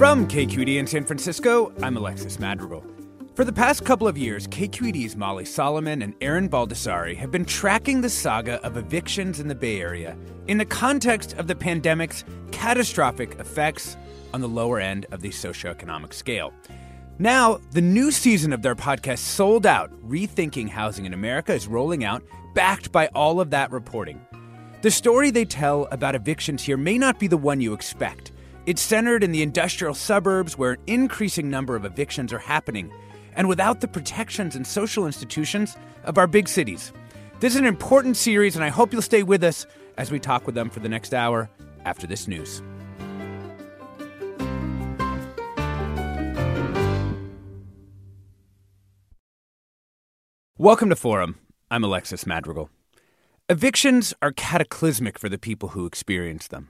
From KQED in San Francisco, I'm Alexis Madrigal. For the past couple of years, KQED's Molly Solomon and Erin Baldassari have been tracking the saga of evictions in the Bay Area in the context of the pandemic's catastrophic effects on the lower end of the socioeconomic scale. Now, the new season of their podcast, Sold Out Rethinking Housing in America, is rolling out, backed by all of that reporting. The story they tell about evictions here may not be the one you expect. It's centered in the industrial suburbs where an increasing number of evictions are happening, and without the protections and social institutions of our big cities. This is an important series, and I hope you'll stay with us as we talk with them for the next hour after this news. Welcome to Forum. I'm Alexis Madrigal. Evictions are cataclysmic for the people who experience them.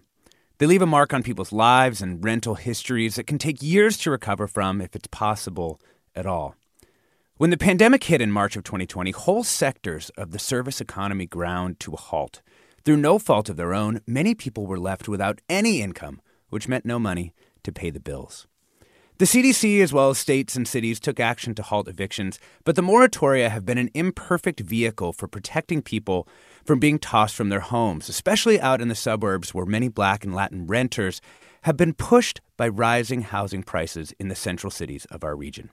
They leave a mark on people's lives and rental histories that can take years to recover from if it's possible at all. When the pandemic hit in March of 2020, whole sectors of the service economy ground to a halt. Through no fault of their own, many people were left without any income, which meant no money to pay the bills. The CDC, as well as states and cities, took action to halt evictions, but the moratoria have been an imperfect vehicle for protecting people from being tossed from their homes, especially out in the suburbs where many black and Latin renters have been pushed by rising housing prices in the central cities of our region.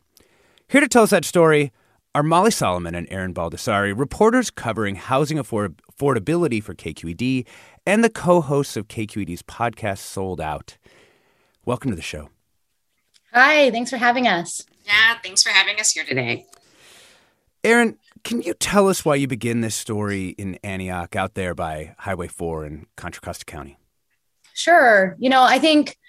Here to tell us that story are Molly Solomon and Erin Baldassari, reporters covering housing afford- affordability for KQED and the co hosts of KQED's podcast, Sold Out. Welcome to the show. Hi, thanks for having us. Yeah, thanks for having us here today. Erin, can you tell us why you begin this story in Antioch out there by Highway 4 in Contra Costa County? Sure. You know, I think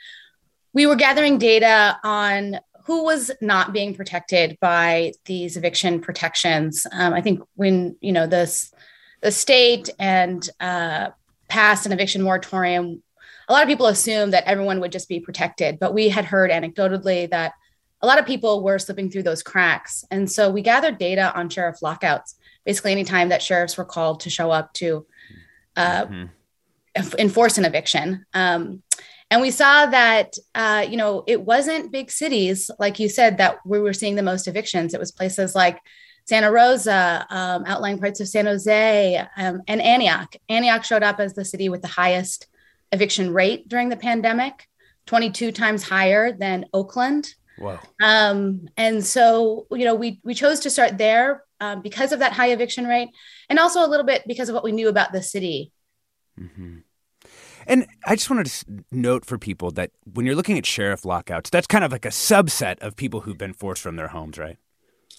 we were gathering data on who was not being protected by these eviction protections. Um, I think when, you know, this, the state and uh, passed an eviction moratorium, a lot of people assumed that everyone would just be protected, but we had heard anecdotally that a lot of people were slipping through those cracks. And so we gathered data on sheriff lockouts, basically anytime that sheriffs were called to show up to uh, mm-hmm. enforce an eviction. Um, and we saw that, uh, you know, it wasn't big cities, like you said, that we were seeing the most evictions. It was places like Santa Rosa, um, outlying parts of San Jose, um, and Antioch. Antioch showed up as the city with the highest eviction rate during the pandemic, 22 times higher than Oakland. Wow. Um, and so, you know, we we chose to start there um, because of that high eviction rate, and also a little bit because of what we knew about the city. Mm-hmm. And I just wanted to note for people that when you're looking at sheriff lockouts, that's kind of like a subset of people who've been forced from their homes, right?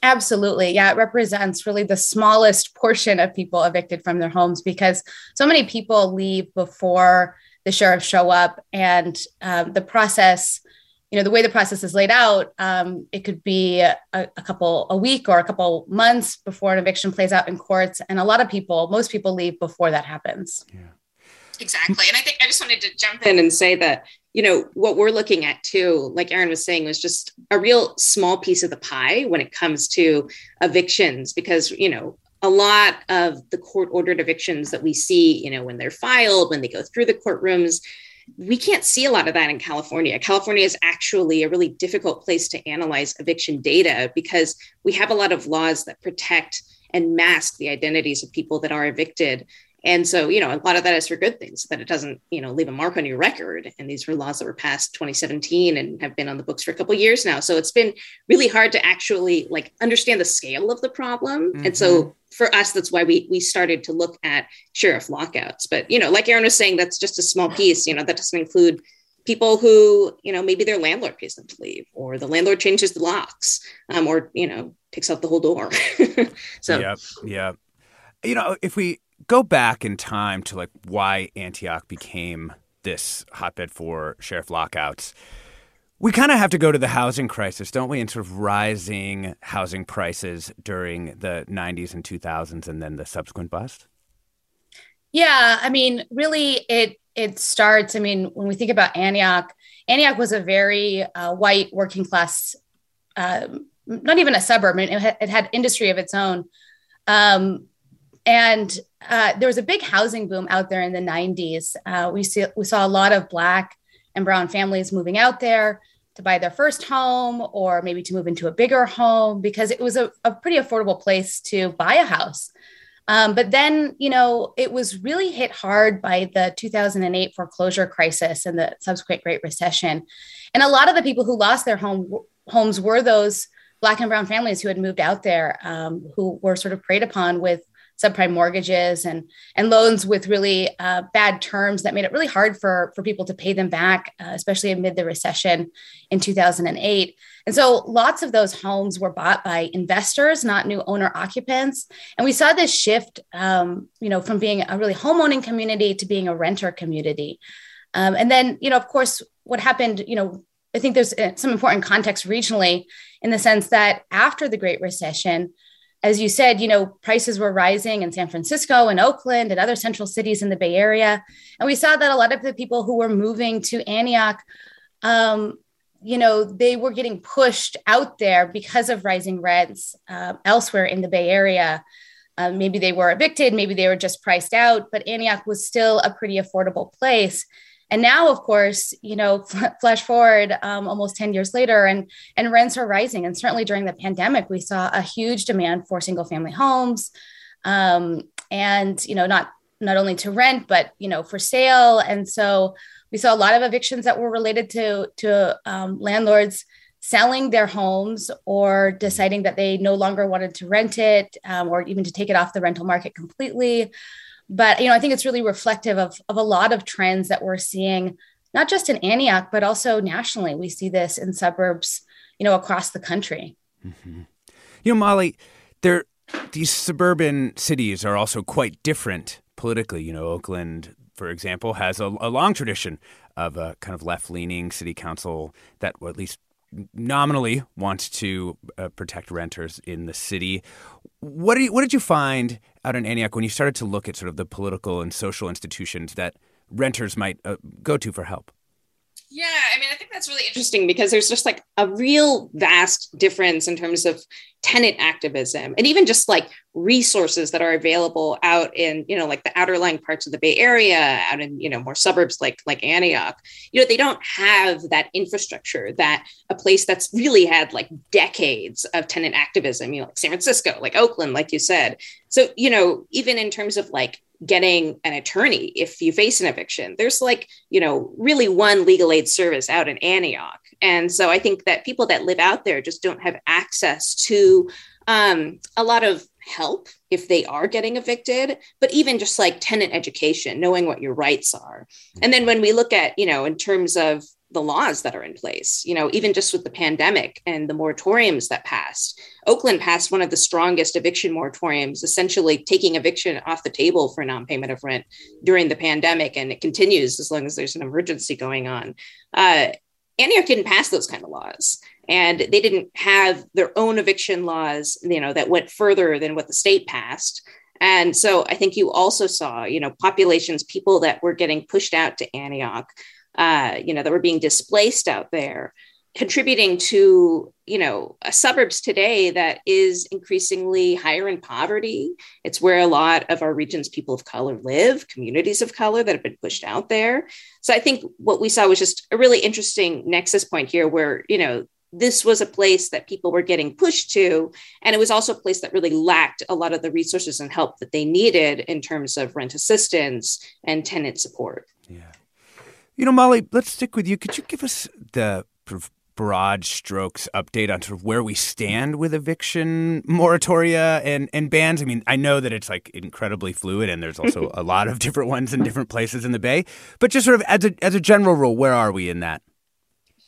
Absolutely. Yeah, it represents really the smallest portion of people evicted from their homes because so many people leave before the sheriffs show up and um, the process you know the way the process is laid out um, it could be a, a, couple a week or a couple months before an eviction plays out in courts. And a lot of people most people leave before that happens. Yeah. exactly. And i think i just wanted to jump in and say that you know what we're looking at too like Erin was saying was just a real small piece of the pie when it comes to evictions because you know a lot of the court ordered evictions that we see you know when they're filed when they go through the courtrooms we can't see a lot of that in California. California is actually a really difficult place to analyze eviction data because we have a lot of laws that protect and mask the identities of people that are evicted. And so, you know, a lot of that is for good things, that it doesn't, you know, leave a mark on your record. And these were laws that were passed 2017 and have been on the books for a couple years now. So it's been really hard to actually like understand the scale of the problem. Mm-hmm. And so mm-hmm. for us, that's why we we started to look at sheriff lockouts. But you know, like Erin was saying, that's just a small piece. You know, that doesn't include people who, you know, maybe their landlord pays them to leave, or the landlord changes the locks, um, or you know, picks out the whole door. so yeah, yeah. You know, if we go back in time to like why Antioch became this hotbed for sheriff lockouts, we kind of have to go to the housing crisis, don't we? And sort of rising housing prices during the 90s and 2000s and then the subsequent bust. Yeah, I mean, really, it it starts. I mean, when we think about Antioch, Antioch was a very uh, white working class, um, not even a suburb. It, had, it had industry of its own, um, and uh, there was a big housing boom out there in the 90s. Uh, we see we saw a lot of black and brown families moving out there to buy their first home or maybe to move into a bigger home because it was a, a pretty affordable place to buy a house. Um, but then, you know, it was really hit hard by the 2008 foreclosure crisis and the subsequent Great Recession. And a lot of the people who lost their home homes were those Black and Brown families who had moved out there, um, who were sort of preyed upon with subprime mortgages and and loans with really uh, bad terms that made it really hard for for people to pay them back, uh, especially amid the recession in 2008. And so lots of those homes were bought by investors, not new owner occupants. And we saw this shift, um, you know, from being a really homeowning community to being a renter community. Um, and then, you know, of course, what happened, you know, I think there's uh, some important context regionally in the sense that after the Great Recession, as you said, you know, prices were rising in San Francisco and Oakland and other central cities in the Bay Area. And we saw that a lot of the people who were moving to Antioch, um, you know, they were getting pushed out there because of rising rents uh, elsewhere in the Bay Area. Uh, maybe they were evicted, maybe they were just priced out, but Antioch was still a pretty affordable place. And now, of course, you know, flash forward um, almost 10 years later and, and rents are rising. And certainly during the pandemic, we saw a huge demand for single family homes. Um, and, you know, not, not only to rent, but, you know, for sale. And so we saw a lot of evictions that were related to, to um, landlords selling their homes or deciding that they no longer wanted to rent it um, or even to take it off the rental market completely but you know i think it's really reflective of, of a lot of trends that we're seeing not just in antioch but also nationally. We see this in suburbs you know across the country. Mm-hmm. you know molly there these suburban cities are also quite different politically. You know oakland for example has a, a long tradition of a kind of left-leaning city council that well, at least nominally wants to uh, protect renters in the city. What did you, what did you find out in Antioch when you started to look at sort of the political and social institutions that renters might uh, go to for help? Yeah, I mean, I think that's really interesting because there's just like a real vast difference in terms of tenant activism and even just like resources that are available out in, you know, like the outer lying parts of the Bay Area, out in, you know, more suburbs like like Antioch. You know, they don't have that infrastructure that a place that's really had like decades of tenant activism, you know, like San Francisco, like Oakland, like you said. So, you know, even in terms of like getting an attorney if you face an eviction. There's like, you know, really one legal aid service out in Antioch. And so I think that people that live out there just don't have access to um, a lot of help if they are getting evicted, but even just like tenant education, knowing what your rights are. And then when we look at, you know, in terms of the laws that are in place. You know, even just with the pandemic and the moratoriums that passed, Oakland passed one of the strongest eviction moratoriums, essentially taking eviction off the table for non payment of rent during the pandemic. And it continues as long as there's an emergency going on. Uh, Antioch didn't pass those kind of laws. And they didn't have their own eviction laws, you know, that went further than what the state passed. And so I think you also saw, you know, populations, people that were getting pushed out to Antioch uh, you know, that were being displaced out there, contributing to, you know, suburbs today that is increasingly higher in poverty. It's where a lot of our region's people of color live, communities of color that have been pushed out there. So I think what we saw was just a really interesting nexus point here where, you know, this was a place that people were getting pushed to. And it was also a place that really lacked a lot of the resources and help that they needed in terms of rent assistance and tenant support. Yeah. You know, Molly, let's stick with you. Could you give us the broad strokes update on sort of where we stand with eviction moratoria and, and bans? I mean, I know that it's like incredibly fluid and there's also a lot of different ones in different places in the Bay, but just sort of as a, as a general rule, where are we in that?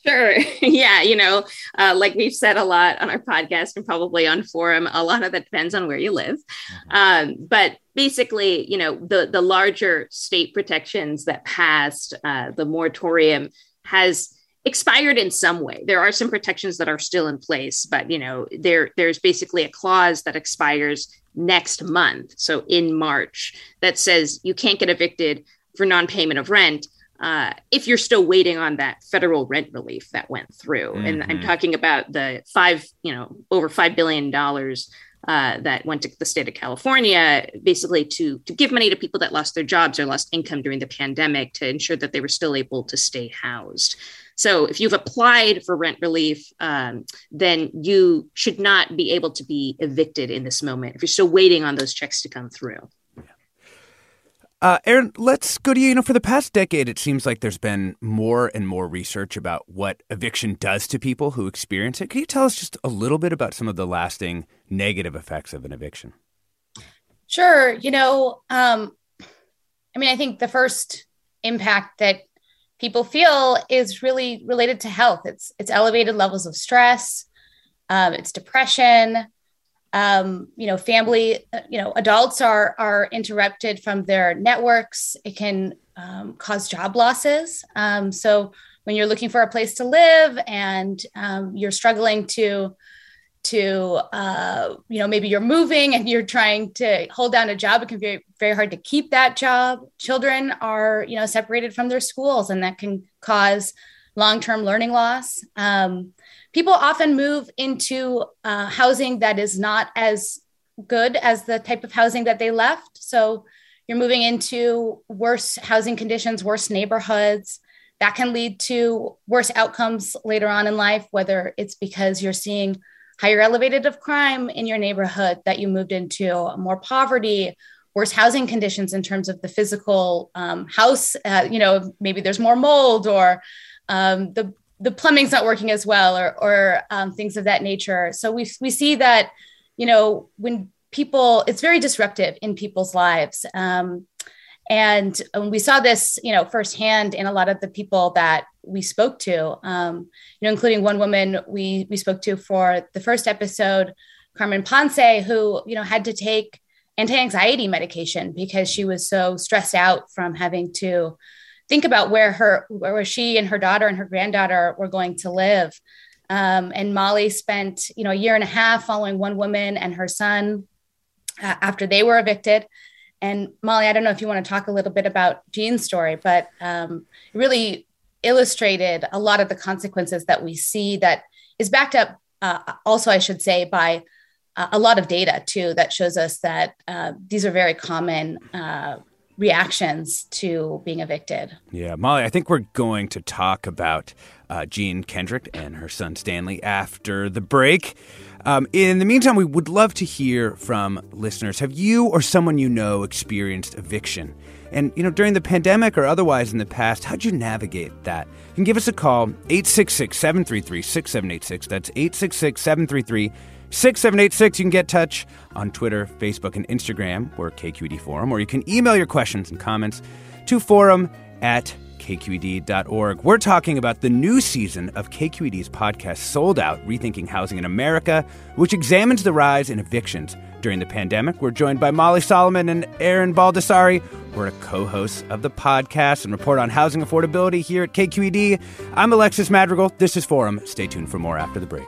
Sure. yeah. You know, uh, like we've said a lot on our podcast and probably on forum, a lot of that depends on where you live. Mm-hmm. Um, but basically, you know, the, the larger state protections that passed uh, the moratorium has expired in some way. There are some protections that are still in place, but you know, there there's basically a clause that expires next month, so in March, that says you can't get evicted for non-payment of rent uh, if you're still waiting on that federal rent relief that went through. Mm-hmm. And I'm mm-hmm. talking about the five, you know, over five billion dollars uh, that went to the state of California, basically to to give money to people that lost their jobs or lost income during the pandemic to ensure that they were still able to stay housed. So if you've applied for rent relief, um, then you should not be able to be evicted in this moment if you're still waiting on those checks to come through. Uh, Erin, let's go to you. You know, for the past decade, it seems like there's been more and more research about what eviction does to people who experience it. Can you tell us just a little bit about some of the lasting negative effects of an eviction? Sure. You know, um, I mean, I think the first impact that people feel is really related to health. It's it's elevated levels of stress, um, it's depression, um, you know family uh, you know adults are are interrupted from their networks. It can um, cause job losses. Um, so when you're looking for a place to live and um, you're struggling to to uh, you know maybe you're moving and you're trying to hold down a job it can be very hard to keep that job. Children are you know separated from their schools and that can cause long-term learning loss. Um, people often move into uh, housing that is not as good as the type of housing that they left. So you're moving into worse housing conditions, worse neighborhoods. That can lead to worse outcomes later on in life, whether it's because you're seeing higher elevated of crime in your neighborhood that you moved into, more poverty, worse housing conditions in terms of the physical um, house. Uh, you know, maybe there's more mold or um, the the plumbing's not working as well or, or um, things of that nature. So we, we see that, you know, when people, it's very disruptive in people's lives. Um, and we saw this, you know, firsthand in a lot of the people that we spoke to, um, you know, including one woman we, we spoke to for the first episode, Carmen Ponce, who, you know, had to take anti-anxiety medication because she was so stressed out from having to think about where her where she and her daughter and her granddaughter were going to live. Um, and Molly spent you know a year and a half following one woman and her son uh, after they were evicted. And Molly, I don't know if you want to talk a little bit about Jean's story, but um, really illustrated a lot of the consequences that we see that is backed up uh, also, I should say, by a lot of data too that shows us that uh, these are very common uh, reactions to being evicted. Yeah, Molly, I think we're going to talk about uh, Jean Kendrick and her son Stanley after the break. Um, in the meantime, we would love to hear from listeners. Have you or someone you know experienced eviction? And, you know, during the pandemic or otherwise in the past, how'd you navigate that? You can give us a call, 866 733 6786. That's 866 733 6786. You can get touch on Twitter, Facebook, and Instagram. or KQED Forum, or you can email your questions and comments to forum at kqed.org. We're talking about the new season of KQED's podcast, Sold Out Rethinking Housing in America, which examines the rise in evictions during the pandemic. We're joined by Molly Solomon and Erin Baldassari. We're co host of the podcast and report on housing affordability here at KQED. I'm Alexis Madrigal. This is Forum. Stay tuned for more after the break.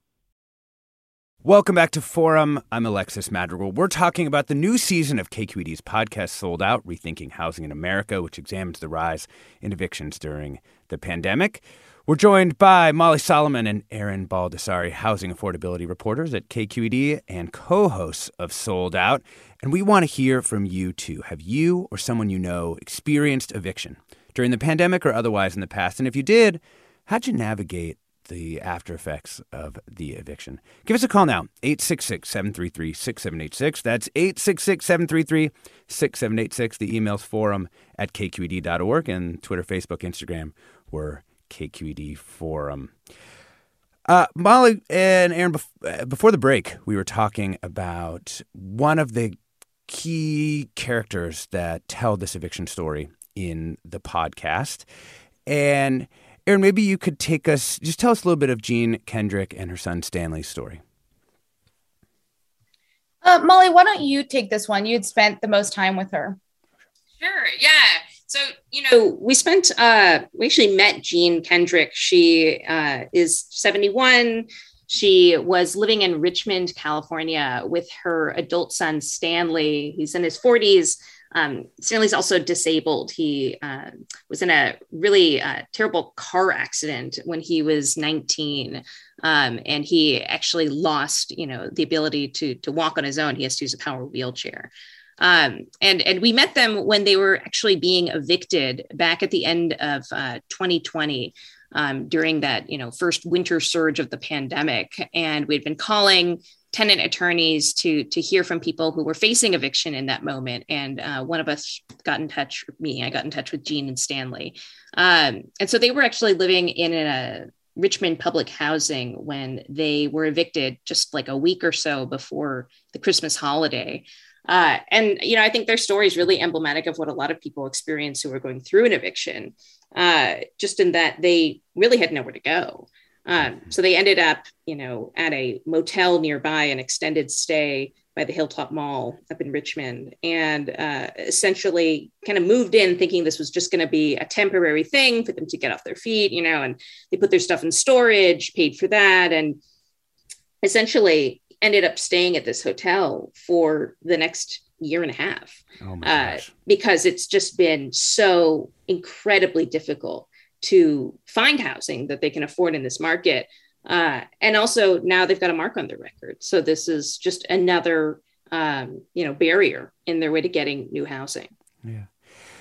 Welcome back to Forum. I'm Alexis Madrigal. We're talking about the new season of KQED's podcast, Sold Out Rethinking Housing in America, which examines the rise in evictions during the pandemic. We're joined by Molly Solomon and Erin Baldassari, housing affordability reporters at KQED and co hosts of Sold Out. And we want to hear from you too. Have you or someone you know experienced eviction during the pandemic or otherwise in the past? And if you did, how'd you navigate the after effects of the eviction. Give us a call now, 866 733 6786. That's 866 733 6786. The email's forum at kqed.org and Twitter, Facebook, Instagram, we're KQED Forum. Uh, Molly and Erin, uh, before the break, we were talking about one of the key characters that tell this eviction story in the podcast. And Erin, maybe you could take us, just tell us a little bit of Jean Kendrick and her son Stanley's story. Uh, Molly, why don't you take this one? You'd spent the most time with her. Sure. Yeah. So, you know, we spent, uh, we actually met Jean Kendrick. She uh, is 71. She was living in Richmond, California with her adult son, Stanley. He's in his 40s. Um, Stanley's also disabled. He uh, was in a really uh, terrible car accident when he was 19, um, and he actually lost, you know, the ability to to walk on his own. He has to use a power wheelchair. Um, and and we met them when they were actually being evicted back at the end of uh, 2020. Um, during that, you know, first winter surge of the pandemic, and we'd been calling tenant attorneys to to hear from people who were facing eviction in that moment. And uh, one of us got in touch, me, I got in touch with Jean and Stanley. Um, and so they were actually living in a Richmond public housing when they were evicted just like a week or so before the Christmas holiday. Uh, and you know, I think their story is really emblematic of what a lot of people experience who are going through an eviction. Uh, just in that they really had nowhere to go. Um, so they ended up, you know, at a motel nearby, an extended stay by the Hilltop Mall up in Richmond, and uh, essentially kind of moved in thinking this was just going to be a temporary thing for them to get off their feet, you know, and they put their stuff in storage, paid for that, and essentially ended up staying at this hotel for the next year and a half. Oh uh, because it's just been so incredibly difficult to find housing that they can afford in this market. Uh, and also now they've got a mark on their record. So this is just another, um, you know, barrier in their way to getting new housing. Yeah.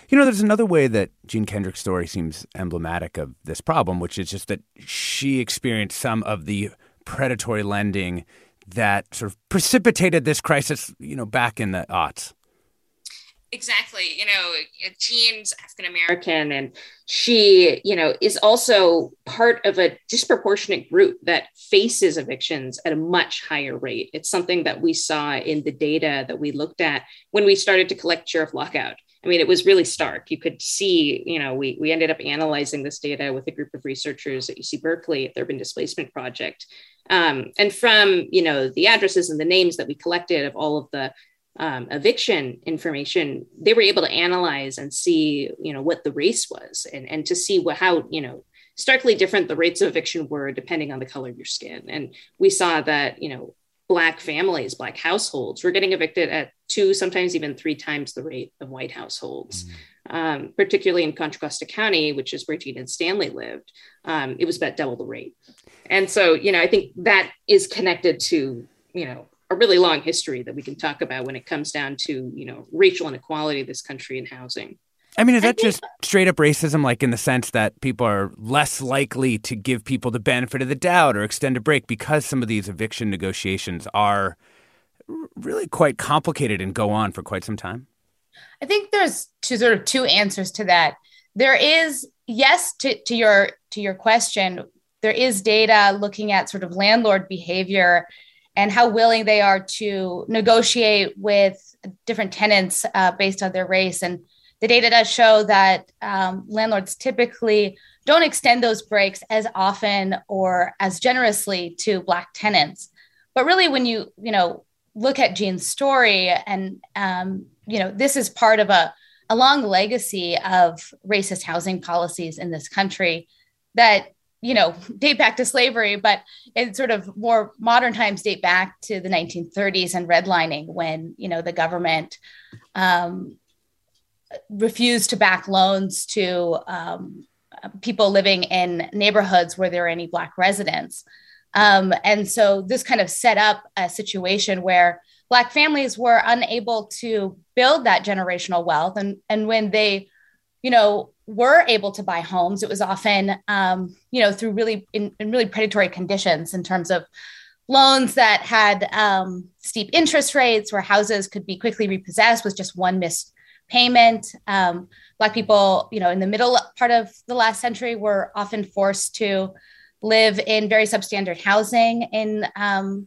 You know, there's another way that Jean Kendrick's story seems emblematic of this problem, which is just that she experienced some of the predatory lending that sort of precipitated this crisis, you know, back in the aughts. Exactly. You know, Jean's African American, and she, you know, is also part of a disproportionate group that faces evictions at a much higher rate. It's something that we saw in the data that we looked at when we started to collect sheriff lockout. I mean, it was really stark. You could see, you know, we, we ended up analyzing this data with a group of researchers at UC Berkeley at the Urban Displacement Project. Um, and from, you know, the addresses and the names that we collected of all of the um, eviction information, they were able to analyze and see, you know, what the race was and, and to see what, how, you know, starkly different the rates of eviction were depending on the color of your skin. And we saw that, you know, black families, black households were getting evicted at two, sometimes even three times the rate of white households. Mm-hmm. Um, particularly in Contra Costa County, which is where Jean and Stanley lived, um, it was about double the rate. And so, you know, I think that is connected to, you know, a really long history that we can talk about when it comes down to you know racial inequality in this country in housing. I mean, is that just straight up racism, like in the sense that people are less likely to give people the benefit of the doubt or extend a break because some of these eviction negotiations are really quite complicated and go on for quite some time? I think there's two sort of two answers to that. There is yes to, to your to your question. There is data looking at sort of landlord behavior and how willing they are to negotiate with different tenants uh, based on their race. And the data does show that um, landlords typically don't extend those breaks as often or as generously to Black tenants. But really, when you you know look at Jean's story, and um, you know this is part of a a long legacy of racist housing policies in this country that you know date back to slavery but in sort of more modern times date back to the 1930s and redlining when you know the government um, refused to back loans to um, people living in neighborhoods where there are any black residents. Um, and so this kind of set up a situation where black families were unable to build that generational wealth. And and when they you know were able to buy homes, it was often, um, you know, through really in, in, really predatory conditions in terms of loans that had um, steep interest rates, where houses could be quickly repossessed with just one missed payment. Um, Black people, you know, in the middle part of the last century, were often forced to live in very substandard housing in um,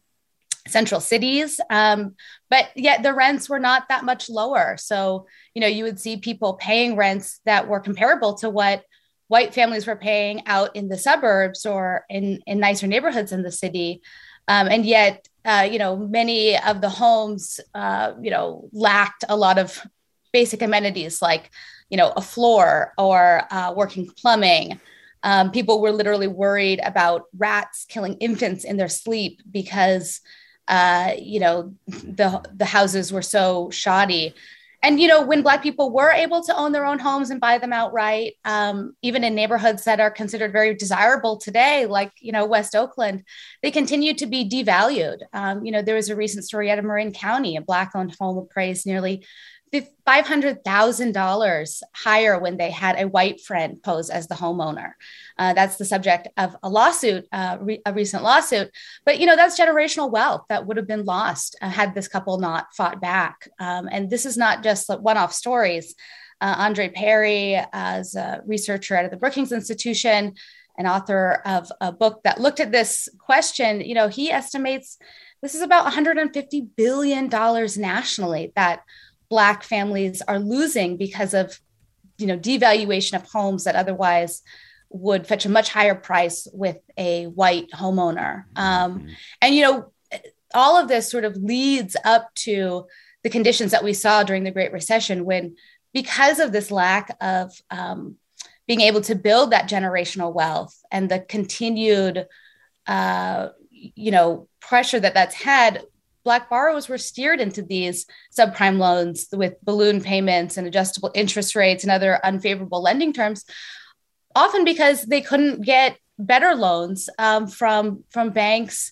central cities. Um, but yet the rents were not that much lower. So, you know, you would see people paying rents that were comparable to what white families were paying out in the suburbs or in, in nicer neighborhoods in the city. Um, and yet, uh, you know, many of the homes, uh, you know, lacked a lot of basic amenities like, you know, a floor or uh, working plumbing. Um, people were literally worried about rats killing infants in their sleep because uh, you know, the the houses were so shoddy. And you know, when Black people were able to own their own homes and buy them outright, um, even in neighborhoods that are considered very desirable today, like you know West Oakland, they continue to be devalued. Um, you know, there was a recent story out of Marin County, a Black-owned home appraised nearly $500,000 higher when they had a white friend pose as the homeowner. Uh, that's the subject of a lawsuit, uh, re- a recent lawsuit. But, you know, that's generational wealth that would have been lost uh, had this couple not fought back. Um, and this is not just one off stories. Uh, Andre Perry, as a researcher at the Brookings Institution, an author of a book that looked at this question, you know, he estimates this is about $150 billion nationally that black families are losing because of you know devaluation of homes that otherwise would fetch a much higher price with a white homeowner um, mm-hmm. and you know all of this sort of leads up to the conditions that we saw during the great recession when because of this lack of um, being able to build that generational wealth and the continued uh, you know pressure that that's had Black borrowers were steered into these subprime loans with balloon payments and adjustable interest rates and other unfavorable lending terms, often because they couldn't get better loans um, from from banks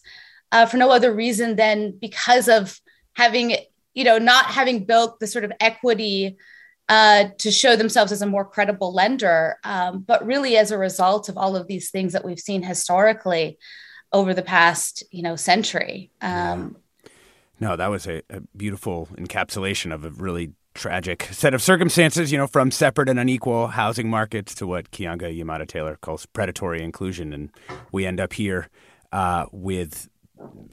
uh, for no other reason than because of having you know not having built the sort of equity uh, to show themselves as a more credible lender, um, but really as a result of all of these things that we've seen historically over the past you know century. Um, no, that was a, a beautiful encapsulation of a really tragic set of circumstances, you know, from separate and unequal housing markets to what Keeanga-Yamahtta Taylor calls predatory inclusion. And we end up here uh, with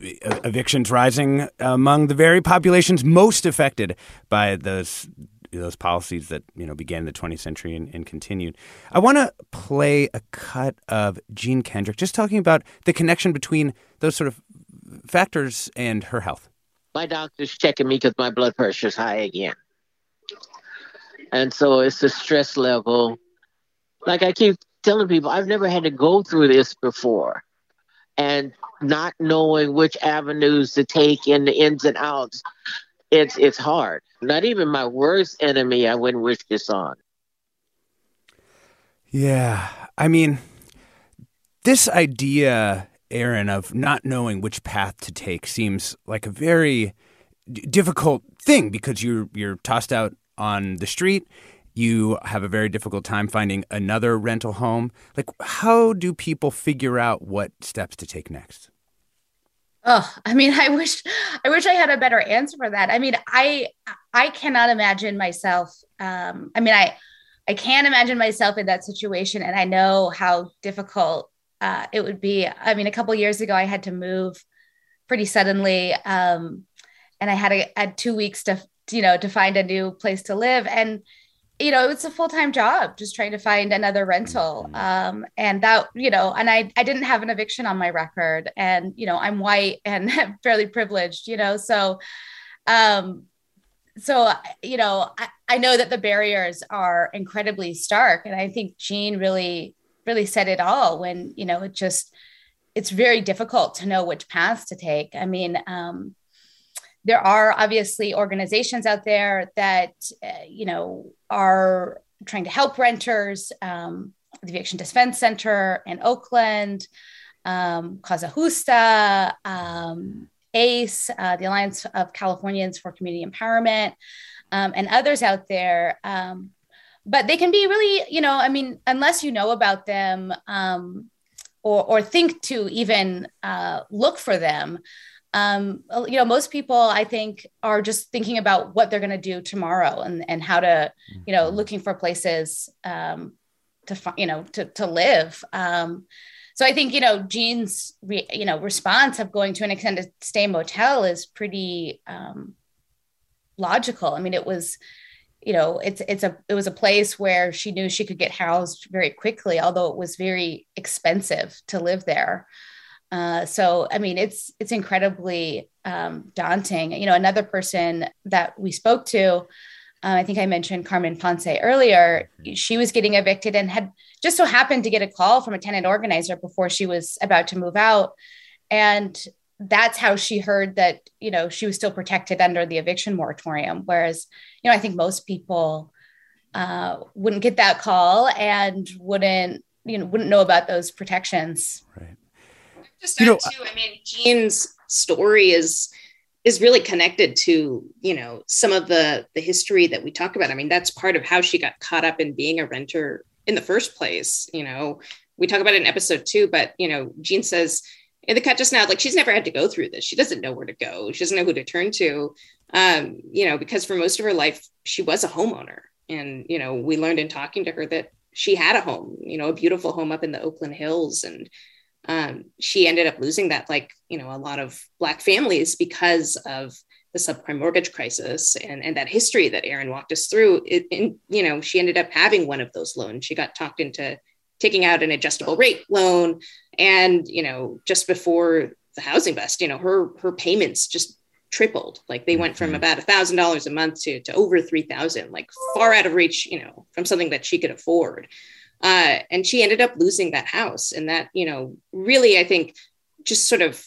evictions rising among the very populations most affected by those those policies that you know began in the 20th century and, and continued. I want to play a cut of Jean Kendrick just talking about the connection between those sort of factors and her health my doctor's checking me because my blood pressure is high again. And so it's the stress level. Like I keep telling people, I've never had to go through this before. And not knowing which avenues to take and the ins and outs, it's it's hard. Not even my worst enemy I wouldn't wish this on. Yeah. I mean, this idea Erin, of not knowing which path to take seems like a very difficult thing because you're you're tossed out on the street. You have a very difficult time finding another rental home. Like, how do people figure out what steps to take next? Oh, I mean, I wish, I wish I had a better answer for that. I mean, I, I cannot imagine myself. Um, I mean, I, I can't imagine myself in that situation, and I know how difficult uh, it would be. I mean, a couple years ago, I had to move pretty suddenly, um, and I had a, had two weeks to, you know, to find a new place to live, and you know, it's a full time job just trying to find another rental. Mm-hmm. Um, and that, you know, and I, I didn't have an eviction on my record and, you know, I'm white and fairly privileged, you know, so, um, so, you know, I, I know that the barriers are incredibly stark. And I think Jean really, really said it all when, you know, it just, it's very difficult to know which paths to take. I mean, um, there are obviously organizations out there that uh, you know are trying to help renters um, the eviction defense center in oakland um, Causa Justa, um, ACE, uh, the Alliance of Californians for Community Empowerment, um, and others out there. But they can be really, you know, I mean, unless you know about them um, or, or think to even uh, look for them, um, you know, most people I think are just thinking about what they're going to do tomorrow and, and how to, you know, mm-hmm. looking for places um, to, you know, to, to live. Um, so I think, you know, Jean's, re, you know, response of going to an extended stay motel is pretty um, logical. I mean, it was, you know, it's, it's a, it was a place where she knew she could get housed very quickly, although it was very expensive to live there. Uh, so I mean, it's it's incredibly um, daunting. You know, another person that we spoke to, uh, I think I mentioned Carmen Ponce earlier. Mm-hmm. She was getting evicted and had just so happened to get a call from a tenant organizer before she was about to move out, and that's how she heard that you know she was still protected under the eviction moratorium. Whereas, you know, I think most people uh, wouldn't get that call and wouldn't you know wouldn't know about those protections. Right just you know, too. I mean, Jean's story is is really connected to you know some of the the history that we talk about. I mean, that's part of how she got caught up in being a renter in the first place. You know, we talk about it in episode two, but you know, Jean says in the cut just now, like she's never had to go through this. She doesn't know where to go. She doesn't know who to turn to. Um, you know, because for most of her life, she was a homeowner. And, you know, we learned in talking to her that she had a home, you know, a beautiful home up in the Oakland Hills. And, um, she ended up losing that, like you know, a lot of Black families because of the subprime mortgage crisis and, and that history that Erin walked us through. It, and you know, she ended up having one of those loans. She got talked into taking out an adjustable rate loan, and you know, just before the housing bust, you know, her her payments just tripled. Like they went from mm-hmm. about a thousand dollars a month to to over three thousand, like far out of reach, you know, from something that she could afford. Uh, and she ended up losing that house. And that, you know, really, I think just sort of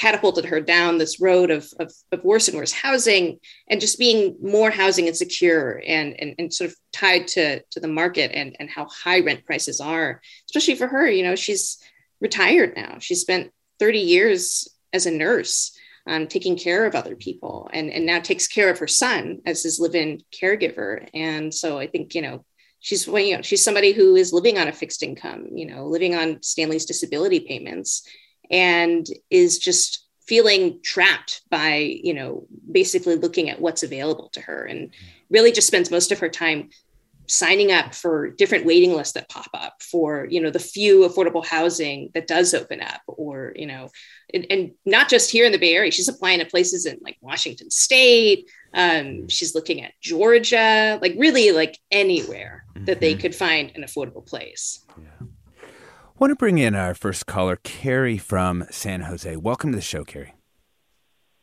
catapulted her down this road of, of, of, worse and worse housing and just being more housing insecure and, and, and sort of tied to, to the market and, and how high rent prices are, especially for her. You know, she's retired now. She spent 30 years as a nurse. Um, taking care of other people and, and now takes care of her son as his live-in caregiver. And so I think, you know, she's well, you know she's somebody who is living on a fixed income you know living on stanley's disability payments and is just feeling trapped by you know basically looking at what's available to her and really just spends most of her time signing up for different waiting lists that pop up for you know the few affordable housing that does open up or you know and, and not just here in the bay area she's applying to places in like washington state um, she's looking at Georgia, like really like anywhere mm-hmm. that they mm-hmm. could find an affordable place. Yeah. I want to bring in our first caller, Carrie from San Jose. Welcome to the show, Carrie.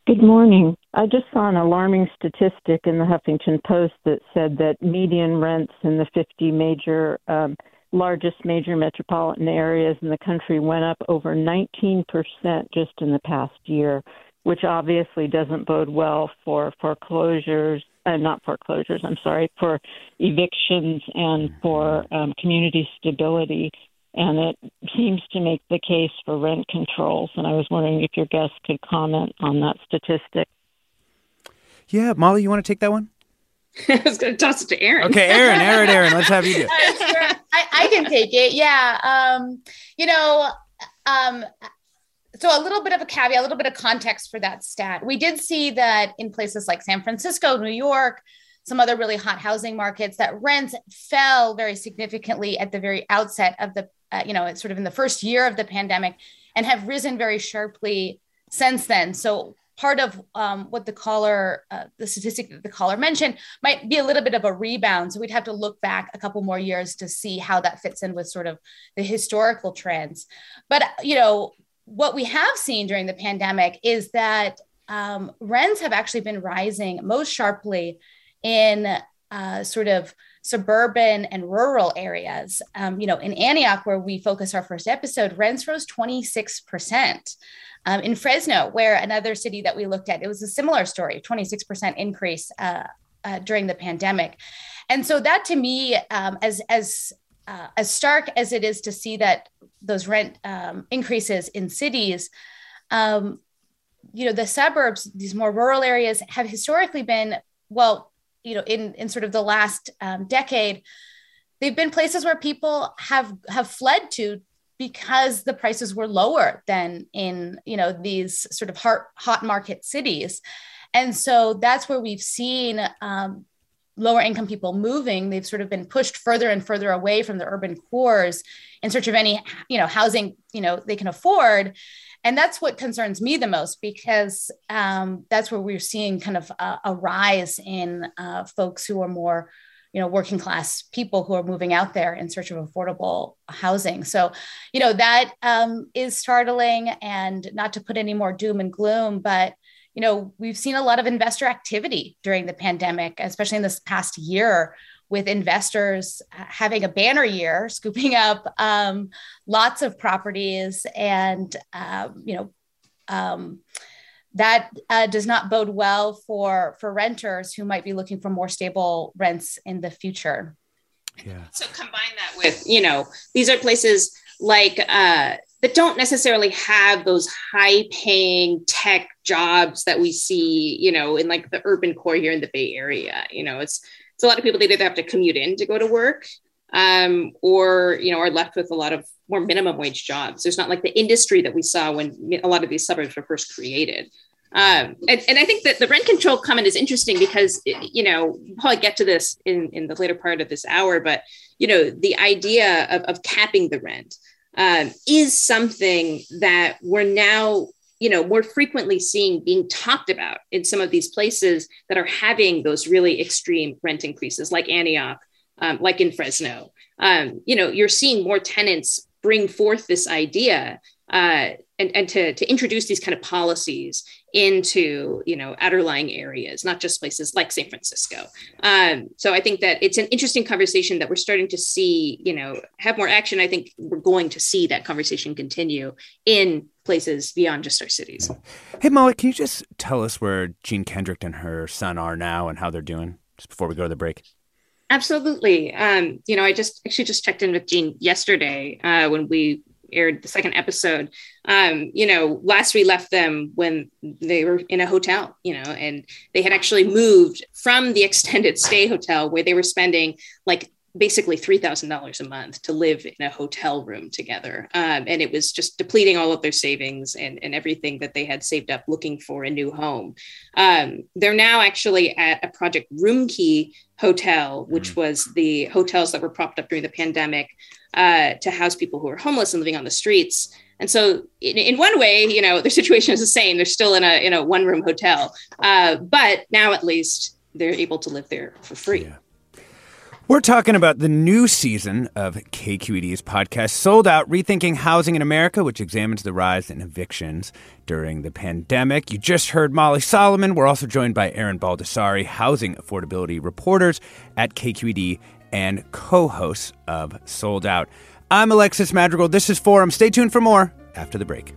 Good morning. I just saw an alarming statistic in the Huffington Post that said that median rents in the 50 major, um, largest major metropolitan areas in the country went up over 19% just in the past year which obviously doesn't bode well for foreclosures, uh, not foreclosures, I'm sorry, for evictions and for um, community stability. And it seems to make the case for rent controls. And I was wondering if your guest could comment on that statistic. Yeah, Molly, you want to take that one? I was going to toss it to Erin. Okay, Aaron, Aaron, Erin, let's have you do. I, I, can take it. Yeah. Um, you know, um, so a little bit of a caveat, a little bit of context for that stat. We did see that in places like San Francisco, New York, some other really hot housing markets, that rents fell very significantly at the very outset of the, uh, you know, it's sort of in the first year of the pandemic, and have risen very sharply since then. So part of um, what the caller, uh, the statistic that the caller mentioned, might be a little bit of a rebound. So we'd have to look back a couple more years to see how that fits in with sort of the historical trends. But you know, what we have seen during the pandemic is that um, rents have actually been rising most sharply in uh, sort of suburban and rural areas. Um, you know, in Antioch, where we focus our first episode, rents rose 26%. Um, in Fresno, where another city that we looked at, it was a similar story 26% increase uh, uh, during the pandemic. And so that to me, um, as, as, uh, as stark as it is to see that those rent um, increases in cities, um, you know, the suburbs, these more rural areas have historically been, well, you know, in, in sort of the last um, decade, they've been places where people have have fled to because the prices were lower than in you know these sort of hot, hot market cities. And so that's where we've seen um, lower income people moving they've sort of been pushed further and further away from the urban cores in search of any you know housing you know they can afford. And that's what concerns me the most because um, that's where we're seeing kind of a, a rise in uh, folks who are more you know working class people who are moving out there in search of affordable housing. So you know that um, is startling and not to put any more doom and gloom but you know we've seen a lot of investor activity during the pandemic especially in this past year with investors having a banner year scooping up um, lots of properties. And um, you know um, that uh, does not bode well for for renters who might be looking for more stable rents in the future. Yeah. So combine that with you know these are places like uh, that don't necessarily have those high paying tech jobs that we see you know in like the urban core here in the bay area you know it's it's a lot of people that either have to commute in to go to work um, or you know are left with a lot of more minimum wage jobs. There's not like the industry that we saw when a lot of these suburbs were first created. Um, and, and I think that the rent control comment is interesting because, you know, we'll probably get to this in, in the later part of this hour, but, you know, the idea of, of capping the rent um, is something that we're now, you know, more frequently seeing being talked about in some of these places that are having those really extreme rent increases, like Antioch, um, like in Fresno. Um, you know, you're seeing more tenants bring forth this idea uh, and, and to, to introduce these kind of policies into you know outerlying areas not just places like san francisco. Um, so i think that it's an interesting conversation that we're starting to see you know have more action. I think we're going to see that conversation continue in places beyond just our cities. Hey molly can you just tell us where jean kendrick and her son are now and how they're doing just before we go to the break? Absolutely. Um, you know, I just actually just checked in with Jean yesterday uh, when we aired the second episode. Um, you know, last we left them when they were in a hotel, you know, and they had actually moved from the extended stay hotel where they were spending like basically $3,000 a month to live in a hotel room together. Um, and it was just depleting all of their savings and, and everything that they had saved up looking for a new home. Um, they're now actually at a Project Roomkey hotel, which mm-hmm. was the hotels that were propped up during the pandemic uh, to house people who are homeless and living on the streets. And so, in, in, one way, you know, their situation is the same. They're still in a in a one room hotel, uh, but now at least they're able to live there for free. Yeah. We're talking about the new season of KQED's podcast, Sold Out Rethinking Housing in America, which examines the rise in evictions during the pandemic. You just heard Molly Solomon. We're also joined by Erin Baldassari, housing affordability reporters at KQED and co hosts of Sold Out. I'm Alexis Madrigal. This is Forum. Stay tuned for more after the break.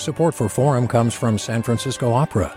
Support for Forum comes from San Francisco Opera.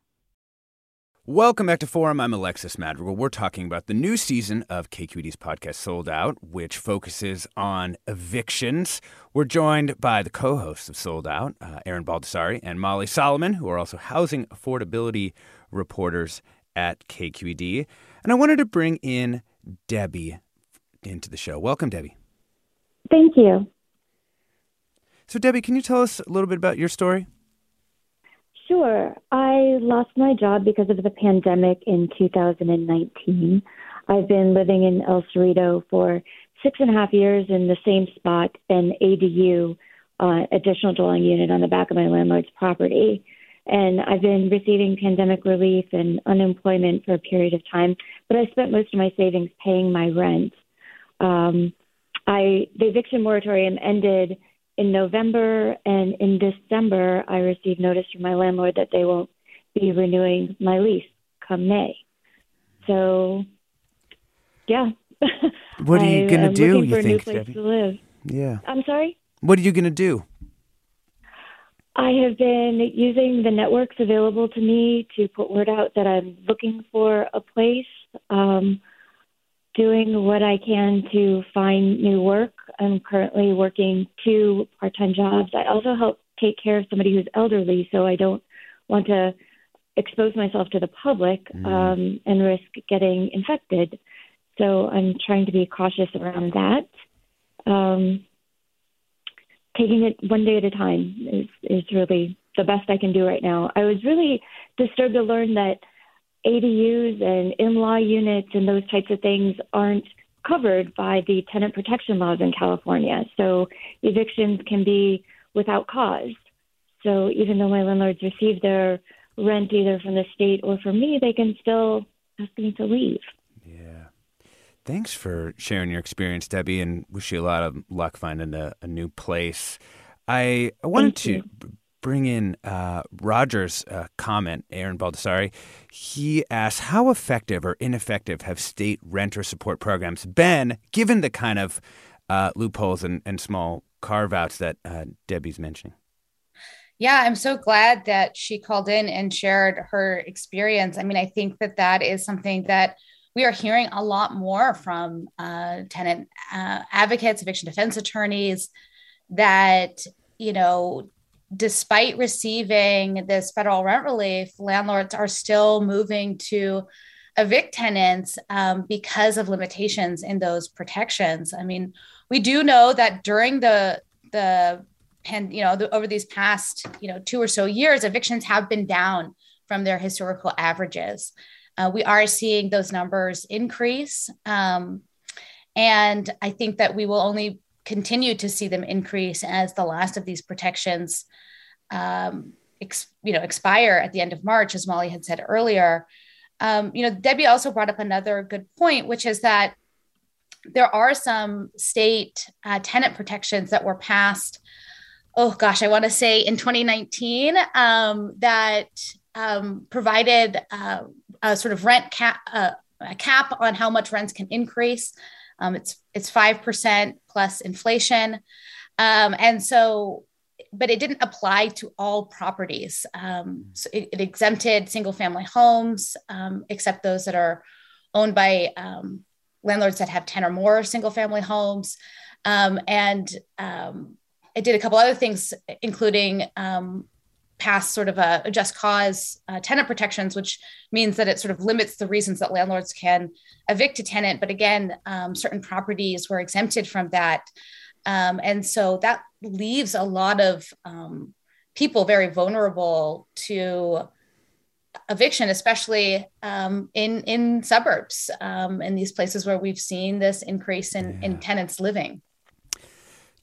Welcome back to Forum. I'm Alexis Madrigal. We're talking about the new season of KQED's podcast Sold Out, which focuses on evictions. We're joined by the co hosts of Sold Out, uh, Erin Baldassari and Molly Solomon, who are also housing affordability reporters at KQED. And I wanted to bring in Debbie into the show. Welcome, Debbie. Thank you. So, Debbie, can you tell us a little bit about your story? Sure. I lost my job because of the pandemic in 2019. I've been living in El Cerrito for six and a half years in the same spot, an ADU, uh, additional dwelling unit on the back of my landlord's property. And I've been receiving pandemic relief and unemployment for a period of time, but I spent most of my savings paying my rent. Um, I the eviction moratorium ended in November and in December, I received notice from my landlord that they won't be renewing my lease come May. So, yeah. What are you going to do? You think, Debbie? Yeah. I'm sorry. What are you going to do? I have been using the networks available to me to put word out that I'm looking for a place. Um, doing what I can to find new work. I'm currently working two part time jobs. I also help take care of somebody who's elderly, so I don't want to expose myself to the public mm. um, and risk getting infected. So I'm trying to be cautious around that. Um, taking it one day at a time is, is really the best I can do right now. I was really disturbed to learn that ADUs and in-law units and those types of things aren't covered by the tenant protection laws in California. So evictions can be without cause. So even though my landlords receive their rent either from the state or from me, they can still ask me to leave. Yeah. Thanks for sharing your experience, Debbie, and wish you a lot of luck finding a, a new place. I, I wanted to bring in uh, Roger's uh, comment, Erin Baldassari. He asks, How effective or ineffective have state renter support programs been, given the kind of uh, loopholes and, and small carve outs that uh, Debbie's mentioning? Yeah, I'm so glad that she called in and shared her experience. I mean, I think that that is something that we are hearing a lot more from uh, tenant uh, advocates, eviction defense attorneys, that you know despite receiving this federal rent relief, landlords are still moving to evict tenants um, because of limitations in those protections. I mean, we do know that during the the and you know the, over these past you know two or so years, evictions have been down from their historical averages. Uh, we are seeing those numbers increase. Um, and I think that we will only continue to see them increase as the last of these protections um, ex, you know expire at the end of March, as Molly had said earlier. Um, you know, Debbie also brought up another good point, which is that there are some state uh, tenant protections that were passed. Oh gosh, I want to say in 2019 um, that um, provided uh, a sort of rent cap, uh, a cap on how much rents can increase. Um, it's it's five percent plus inflation, um, and so, but it didn't apply to all properties. Um, so it, it, exempted single family homes, um, except those that are owned by um, landlords that have ten or more single family homes, um, and it did a couple other things, including passed sort of a, a just cause uh, tenant protections, which means that it sort of limits the reasons that landlords can evict a tenant. But again, um, certain properties were exempted from that. Um, and so that leaves a lot of um, people very vulnerable to eviction, especially um, in in suburbs, um, in these places where we've seen this increase in, yeah. in tenants living.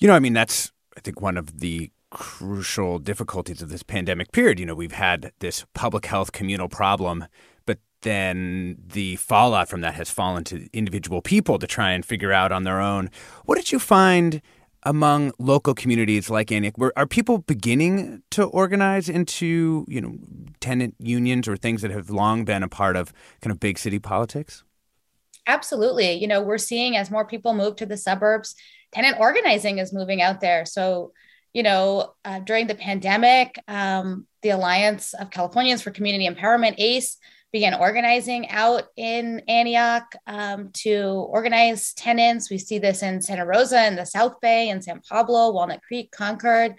You know, I mean, that's I think one of the crucial difficulties of this pandemic period. You know, we've had this public health communal problem, but then the fallout from that has fallen to individual people to try and figure out on their own. What did you find among local communities like Antioch? Were, are people beginning to organize into, you know, tenant unions or things that have long been a part of kind of big city politics? Absolutely. You know, we're seeing as more people move to the suburbs, tenant organizing is moving out there. So you know, uh, during the pandemic, um, the Alliance of Californians for Community Empowerment, ACE, began organizing out in Antioch um, to organize tenants. We see this in Santa Rosa, in the South Bay, in San Pablo, Walnut Creek, Concord.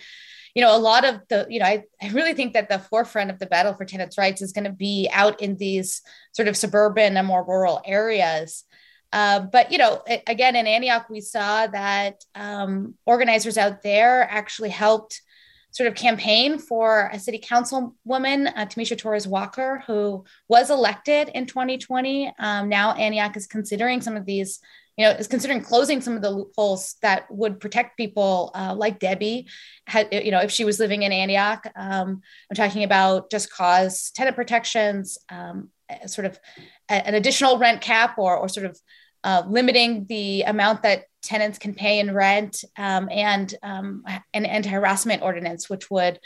You know, a lot of the, you know, I, I really think that the forefront of the battle for tenants' rights is going to be out in these sort of suburban and more rural areas. Uh, but you know, again, in Antioch, we saw that um, organizers out there actually helped sort of campaign for a city councilwoman, uh, Tamisha Torres Walker, who was elected in 2020. Um, now Antioch is considering some of these, you know, is considering closing some of the loopholes that would protect people uh, like Debbie, had you know, if she was living in Antioch. Um, I'm talking about just cause tenant protections, um, sort of an additional rent cap or, or sort of uh, limiting the amount that tenants can pay in rent um, and um, an anti-harassment ordinance, which would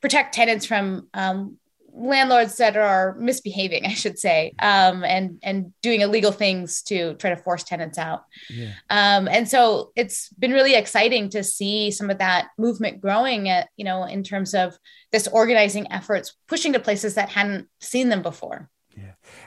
protect tenants from um, landlords that are misbehaving, I should say, um, and and doing illegal things to try to force tenants out. Yeah. Um, and so it's been really exciting to see some of that movement growing. At you know, in terms of this organizing efforts, pushing to places that hadn't seen them before.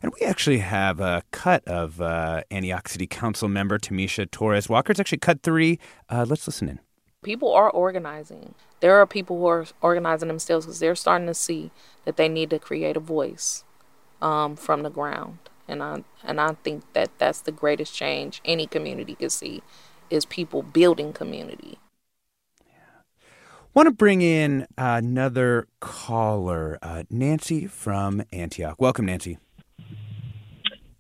And we actually have a cut of uh, Antioch City Council member Tamisha Torres Walker. It's actually cut three. Uh, let's listen in. People are organizing. There are people who are organizing themselves because they're starting to see that they need to create a voice um, from the ground. And I and I think that that's the greatest change any community can see is people building community. Want to bring in another caller, uh, Nancy from Antioch. Welcome, Nancy.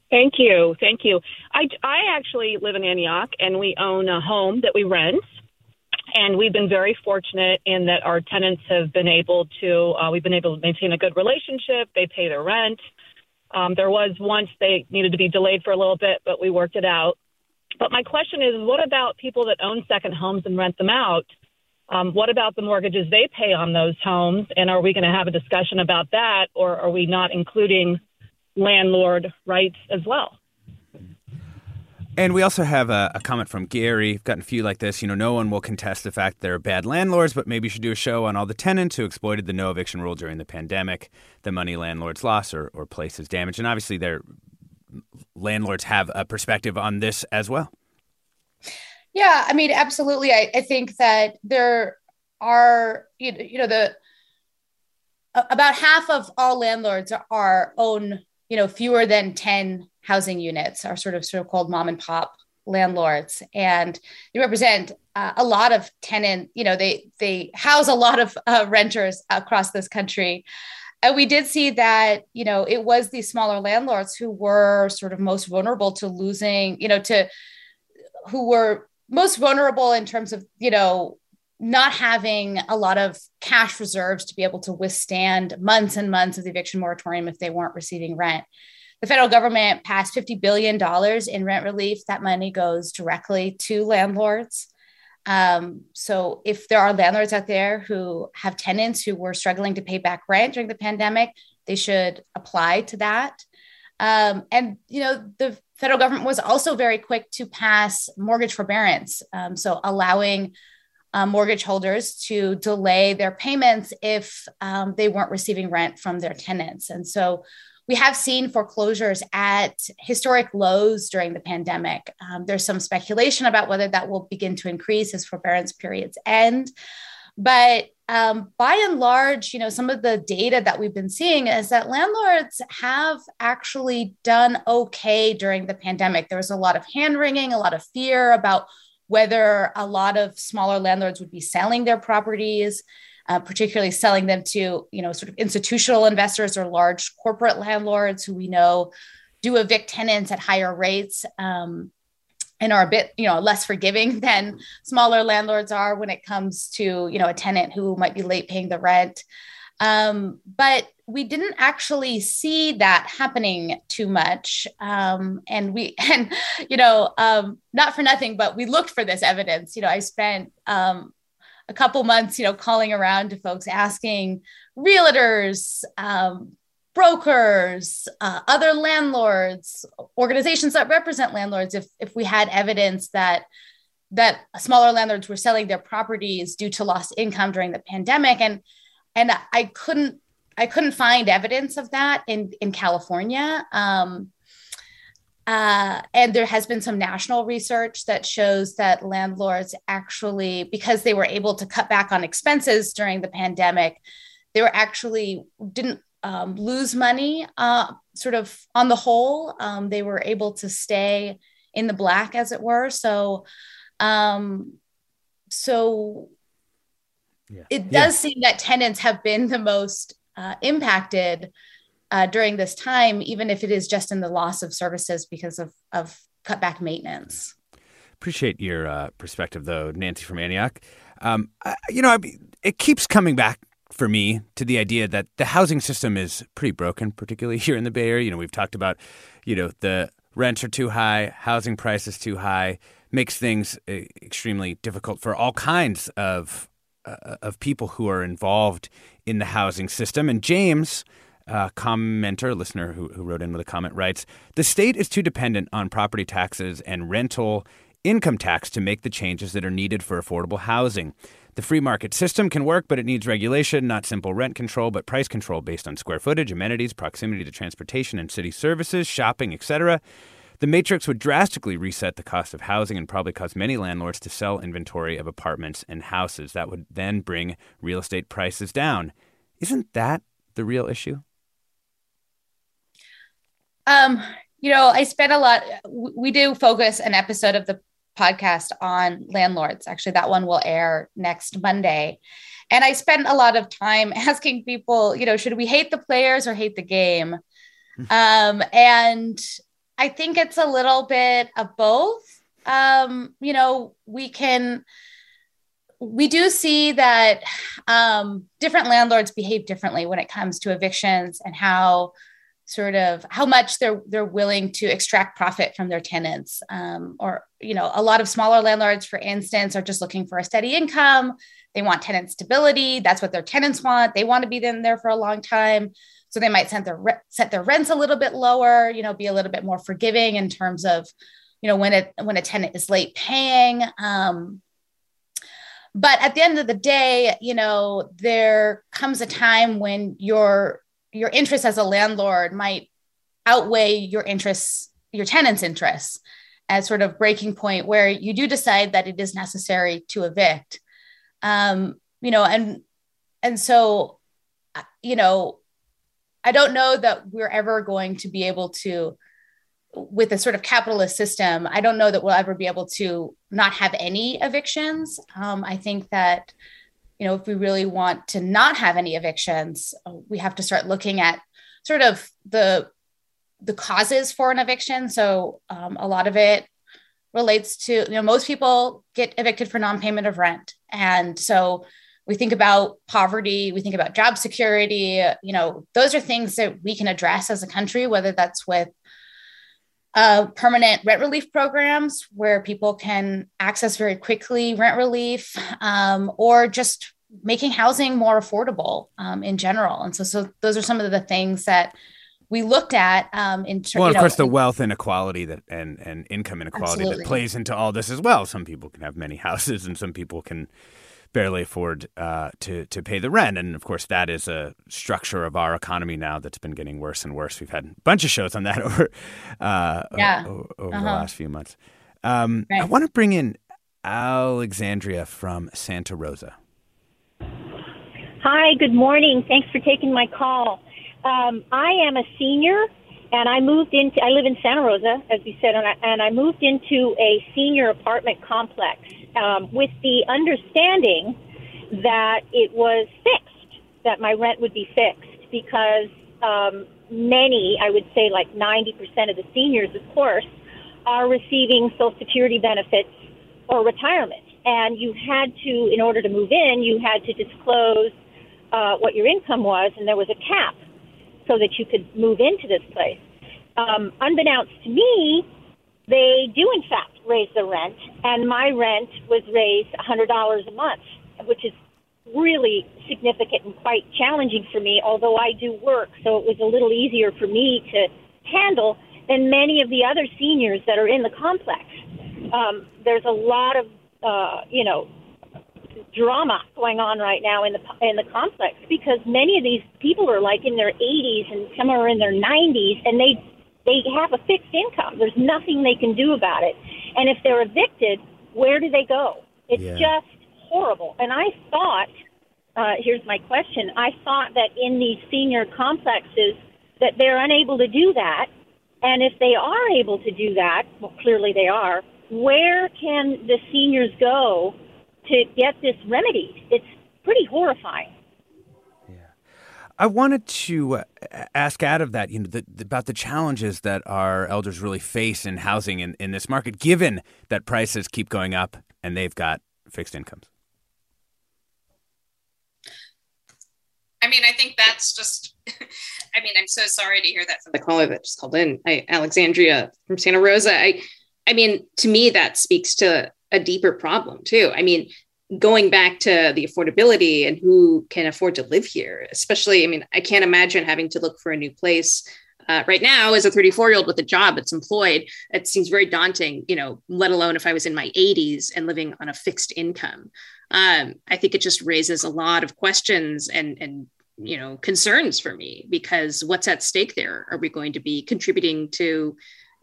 Thank you. Thank you. I, I actually live in Antioch and we own a home that we rent. And we've been very fortunate in that our tenants have been able to, uh, we've been able to maintain a good relationship. They pay their rent. Um, there was once they needed to be delayed for a little bit, but we worked it out. But my question is what about people that own second homes and rent them out? Um, what about the mortgages they pay on those homes? And are we going to have a discussion about that, or are we not including landlord rights as well. And we also have a, a, comment from Gary. We've gotten a few like this. You know, no one will contest the fact they're bad landlords, but maybe you should do a show on all the tenants who exploited the no eviction rule during the pandemic, the money landlords lost or, or places damaged. And obviously, their landlords have a perspective on this as well. Yeah, I mean, absolutely. I, I think that there are, you know, you know, the about half of all landlords are own you know fewer than 10 housing units are sort of sort of called mom and pop landlords. And they represent uh, a lot of tenant you know they they house a lot of uh, renters across this country. And we did see that you know it was these smaller landlords who were sort of most vulnerable to losing you know to who were most vulnerable in terms of you know not having a lot of cash reserves to be able to withstand months and months of the eviction moratorium if they weren't receiving rent. The federal government passed $50 billion in rent relief. That money goes directly to landlords. Um, so, if there are landlords out there who have tenants who were struggling to pay back rent during the pandemic, they should apply to that. Um, and, you know, the federal government was also very quick to pass mortgage forbearance. Um, so, allowing uh, mortgage holders to delay their payments if um, they weren't receiving rent from their tenants. And so we have seen foreclosures at historic lows during the pandemic. Um, there's some speculation about whether that will begin to increase as forbearance periods end. But um, by and large, you know, some of the data that we've been seeing is that landlords have actually done okay during the pandemic. There was a lot of hand wringing, a lot of fear about whether a lot of smaller landlords would be selling their properties, uh, particularly selling them to, you know, sort of institutional investors or large corporate landlords who we know do evict tenants at higher rates. Um, and are a bit you know less forgiving than smaller landlords are when it comes to you know a tenant who might be late paying the rent um, but we didn't actually see that happening too much um, and we and you know um, not for nothing but we looked for this evidence. You know i spent um, a couple months you know calling around to folks asking realtors um, brokers, uh, other landlords, organizations that represent landlords, if, if we had evidence that that smaller landlords were selling their properties due to lost income during the pandemic, and and I couldn't I couldn't find evidence of that in in California. Um, uh, and there has been some national research that shows that landlords actually, because they were able to cut back on expenses during the pandemic, they were actually didn't um, lose money uh, sort of on the whole. Um, they were able to stay in the black, as it were. So, um, so yeah. it does yeah. seem that tenants have been the most uh, impacted uh, during this time, even if it is just in the loss of services because of, of cutback maintenance. Appreciate your uh, perspective, though, Nancy from Antioch. Um, I, you know, I, it keeps coming back for me to the idea that the housing system is pretty broken, particularly here in the Bay Area. You know, we've talked about, you know, the rents are too high, housing prices too high, makes things uh, extremely difficult for all kinds of uh, of people who are involved in the housing system. And James, uh, commenter, listener who, who wrote in with a comment, writes: the state is too dependent on property taxes and rental income tax to make the changes that are needed for affordable housing. The free market system can work, but it needs regulation, not simple rent control, but price control based on square footage, amenities, proximity to transportation and city services, shopping, etc. The matrix would drastically reset the cost of housing and probably cause many landlords to sell inventory of apartments and houses. That would then bring real estate prices down. Isn't that the real issue? Um, you know, I spent a lot. We do focus an episode of the podcast on landlords. Actually, that one will air next Monday. And I spent a lot of time asking people, you know, should we hate the players or hate the game? um, and I think it's a little bit of both. Um, you know, we can, we do see that um, different landlords behave differently when it comes to evictions and how sort of how much they're they're willing to extract profit from their tenants. Um, or you know a lot of smaller landlords for instance are just looking for a steady income. They want tenant stability. That's what their tenants want. They want to be in there for a long time so they might set their set their rents a little bit lower you know be a little bit more forgiving in terms of you know when it when a tenant is late paying um, but at the end of the day you know there comes a time when you're your interests as a landlord might outweigh your interests, your tenant's interests as sort of breaking point where you do decide that it is necessary to evict. Um, you know, and and so, you know, I don't know that we're ever going to be able to, with a sort of capitalist system, I don't know that we'll ever be able to not have any evictions. Um, I think that you know, if we really want to not have any evictions, we have to start looking at sort of the the causes for an eviction. So um, a lot of it relates to you know most people get evicted for non-payment of rent, and so we think about poverty, we think about job security. You know, those are things that we can address as a country, whether that's with uh, permanent rent relief programs where people can access very quickly rent relief um, or just making housing more affordable um, in general. And so, so those are some of the things that we looked at um, in terms. Well, of course, the wealth inequality that and and income inequality absolutely. that plays into all this as well. Some people can have many houses, and some people can barely afford uh, to to pay the rent. And of course, that is a structure of our economy now that's been getting worse and worse. We've had a bunch of shows on that over uh, yeah. o- over uh-huh. the last few months. Um, right. I want to bring in Alexandria from Santa Rosa. Hi, good morning. Thanks for taking my call. Um, I am a senior, and I moved into. I live in Santa Rosa, as you said, and I, and I moved into a senior apartment complex um, with the understanding that it was fixed, that my rent would be fixed, because um, many, I would say, like ninety percent of the seniors, of course, are receiving Social Security benefits or retirement. And you had to, in order to move in, you had to disclose uh, what your income was, and there was a cap so that you could move into this place. Um, unbeknownst to me, they do in fact raise the rent, and my rent was raised $100 a month, which is really significant and quite challenging for me, although I do work, so it was a little easier for me to handle than many of the other seniors that are in the complex. Um, there's a lot of, uh, you know, drama going on right now in the in the complex because many of these people are like in their 80s and some are in their 90s and they they have a fixed income. There's nothing they can do about it. And if they're evicted, where do they go? It's Yeah. just horrible. And I thought, uh, here's my question: I thought that in these senior complexes that they're unable to do that, and if they are able to do that, well, clearly they are. Where can the seniors go to get this remedied? It's pretty horrifying. I wanted to uh, ask out of that, you know, the, about the challenges that our elders really face in housing in, in this market, given that prices keep going up and they've got fixed incomes. I mean, I think that's just. I mean, I'm so sorry to hear that from the caller that just called in, I, Alexandria from Santa Rosa. I, I mean, to me, that speaks to a deeper problem too. I mean, going back to the affordability and who can afford to live here, especially. I mean, I can't imagine having to look for a new place. Uh, right now, as a 34 year old with a job that's employed, it seems very daunting, you know, let alone if I was in my 80s and living on a fixed income. Um, I think it just raises a lot of questions and, and you know concerns for me because what's at stake there are we going to be contributing to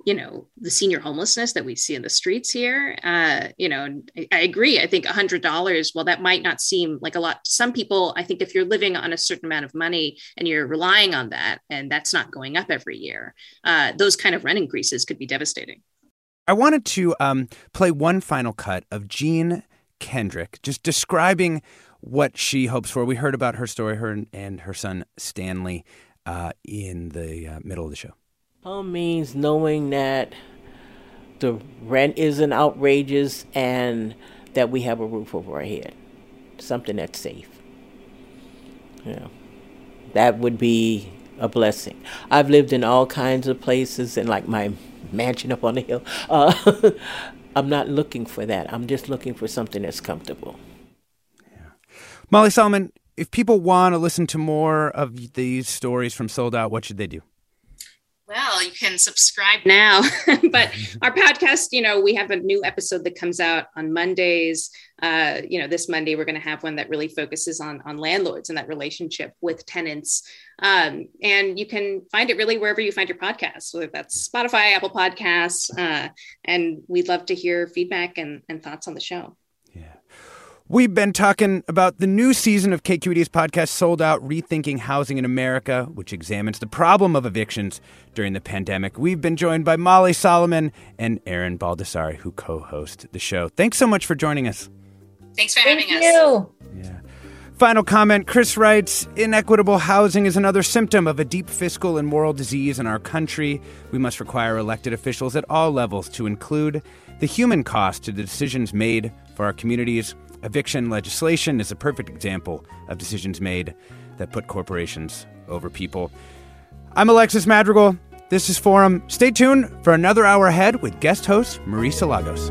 you know the senior homelessness that we see in the streets here uh you know I, I agree i think a hundred dollars well that might not seem like a lot to some people i think if you're living on a certain amount of money and you're relying on that and that's not going up every year uh those kind of rent increases could be devastating I wanted to um, play one final cut of Jean Kendrick, just describing what she hopes for. We heard about her story, her and, and her son Stanley, uh, in the uh, middle of the show. Home means knowing that the rent isn't outrageous and that we have a roof over our head, something that's safe. Yeah, that would be a blessing. I've lived in all kinds of places and like my mansion up on the hill. Uh, I'm not looking for that. I'm just looking for something that's comfortable. Yeah. Molly Solomon, if people want to listen to more of these stories from Sold Out, what should they do? Well, you can subscribe now. but our podcast, you know, we have a new episode that comes out on Mondays. Uh, you know, this Monday we're going to have one that really focuses on on landlords and that relationship with tenants. Um, and you can find it really wherever you find your podcast, whether that's Spotify, Apple Podcasts. Uh, and we'd love to hear feedback and, and thoughts on the show. We've been talking about the new season of KQED's podcast, Sold Out Rethinking Housing in America, which examines the problem of evictions during the pandemic. We've been joined by Molly Solomon and Erin Baldassari, who co host the show. Thanks so much for joining us. Thanks for having Thank having you. Yeah. Final comment Chris writes Inequitable housing is another symptom of a deep fiscal and moral disease in our country. We must require elected officials at all levels to include the human cost to the decisions made for our communities. Eviction legislation is a perfect example of decisions made that put corporations over people. I'm Alexis Madrigal. This is Forum. Stay tuned for another hour ahead with guest host Marisa Lagos.